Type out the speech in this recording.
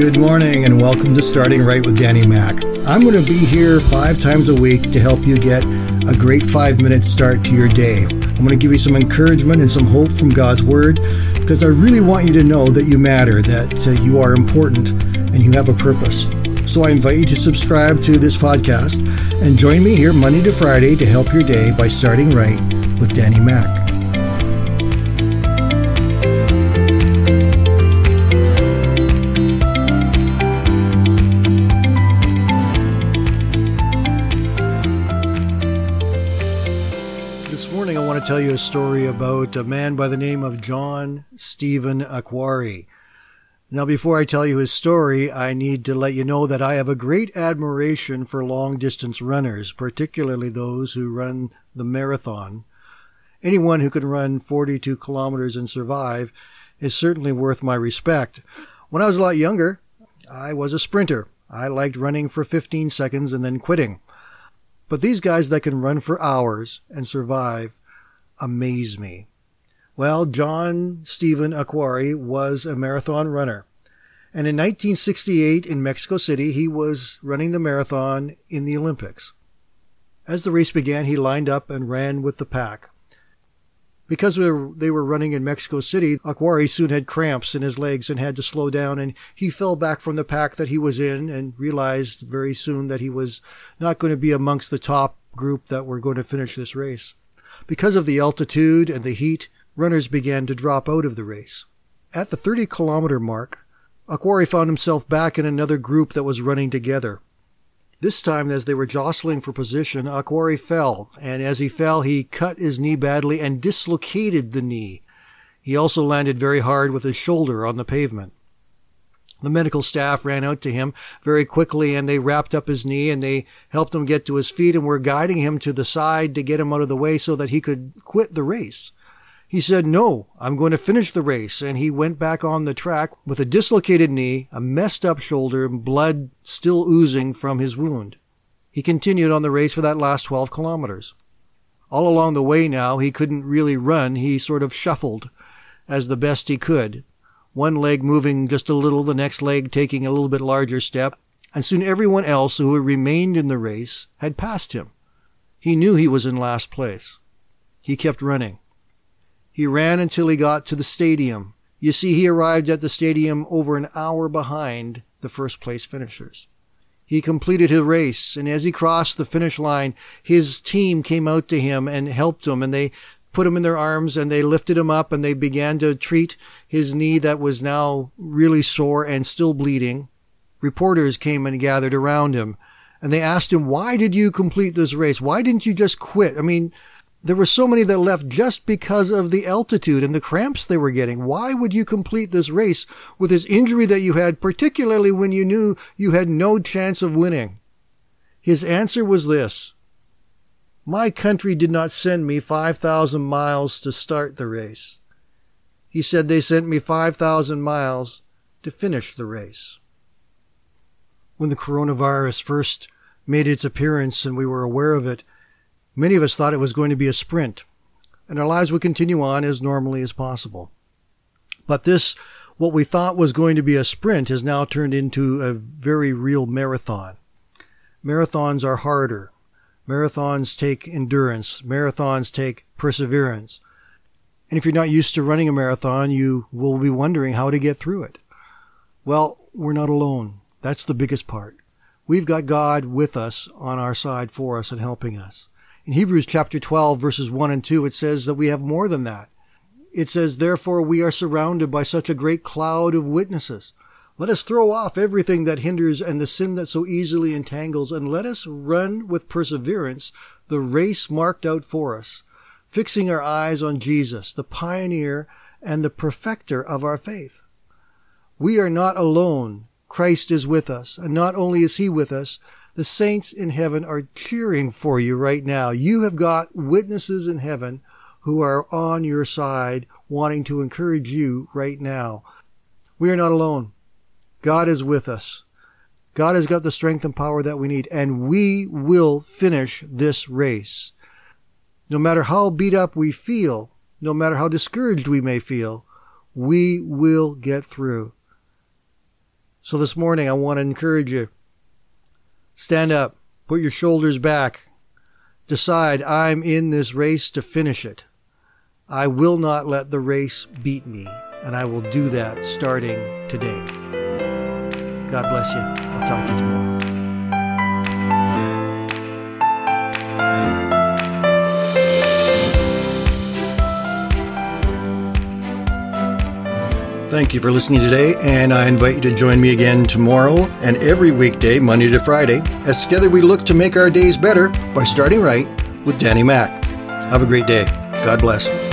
Good morning and welcome to Starting Right with Danny Mack. I'm going to be here five times a week to help you get a great five minute start to your day. I'm going to give you some encouragement and some hope from God's Word because I really want you to know that you matter, that uh, you are important, and you have a purpose. So I invite you to subscribe to this podcast and join me here Monday to Friday to help your day by starting right with Danny Mack. You a story about a man by the name of John Stephen Akhwari. Now, before I tell you his story, I need to let you know that I have a great admiration for long distance runners, particularly those who run the marathon. Anyone who can run 42 kilometers and survive is certainly worth my respect. When I was a lot younger, I was a sprinter. I liked running for 15 seconds and then quitting. But these guys that can run for hours and survive amaze me. Well, John Stephen Akhwari was a marathon runner. And in 1968 in Mexico City, he was running the marathon in the Olympics. As the race began, he lined up and ran with the pack. Because they were running in Mexico City, Akhwari soon had cramps in his legs and had to slow down, and he fell back from the pack that he was in and realized very soon that he was not going to be amongst the top group that were going to finish this race. Because of the altitude and the heat, runners began to drop out of the race. At the 30 kilometer mark, Akhwari found himself back in another group that was running together. This time, as they were jostling for position, Akhwari fell, and as he fell, he cut his knee badly and dislocated the knee. He also landed very hard with his shoulder on the pavement. The medical staff ran out to him very quickly and they wrapped up his knee and they helped him get to his feet and were guiding him to the side to get him out of the way so that he could quit the race. He said, No, I'm going to finish the race. And he went back on the track with a dislocated knee, a messed up shoulder, and blood still oozing from his wound. He continued on the race for that last 12 kilometers. All along the way now, he couldn't really run. He sort of shuffled as the best he could one leg moving just a little, the next leg taking a little bit larger step, and soon everyone else who had remained in the race had passed him. He knew he was in last place. He kept running. He ran until he got to the stadium. You see, he arrived at the stadium over an hour behind the first place finishers. He completed his race, and as he crossed the finish line, his team came out to him and helped him, and they put him in their arms and they lifted him up and they began to treat his knee that was now really sore and still bleeding. Reporters came and gathered around him and they asked him, why did you complete this race? Why didn't you just quit? I mean, there were so many that left just because of the altitude and the cramps they were getting. Why would you complete this race with this injury that you had, particularly when you knew you had no chance of winning? His answer was this. My country did not send me 5,000 miles to start the race. He said they sent me 5,000 miles to finish the race. When the coronavirus first made its appearance and we were aware of it, many of us thought it was going to be a sprint and our lives would continue on as normally as possible. But this, what we thought was going to be a sprint, has now turned into a very real marathon. Marathons are harder. Marathons take endurance. Marathons take perseverance. And if you're not used to running a marathon, you will be wondering how to get through it. Well, we're not alone. That's the biggest part. We've got God with us on our side for us and helping us. In Hebrews chapter 12 verses 1 and 2, it says that we have more than that. It says, therefore we are surrounded by such a great cloud of witnesses. Let us throw off everything that hinders and the sin that so easily entangles, and let us run with perseverance the race marked out for us, fixing our eyes on Jesus, the pioneer and the perfecter of our faith. We are not alone. Christ is with us, and not only is he with us, the saints in heaven are cheering for you right now. You have got witnesses in heaven who are on your side, wanting to encourage you right now. We are not alone. God is with us. God has got the strength and power that we need, and we will finish this race. No matter how beat up we feel, no matter how discouraged we may feel, we will get through. So this morning, I want to encourage you stand up, put your shoulders back, decide I'm in this race to finish it. I will not let the race beat me, and I will do that starting today. God bless you. I'll talk to you tomorrow. Thank you for listening today, and I invite you to join me again tomorrow and every weekday, Monday to Friday, as together we look to make our days better by starting right with Danny Mack. Have a great day. God bless.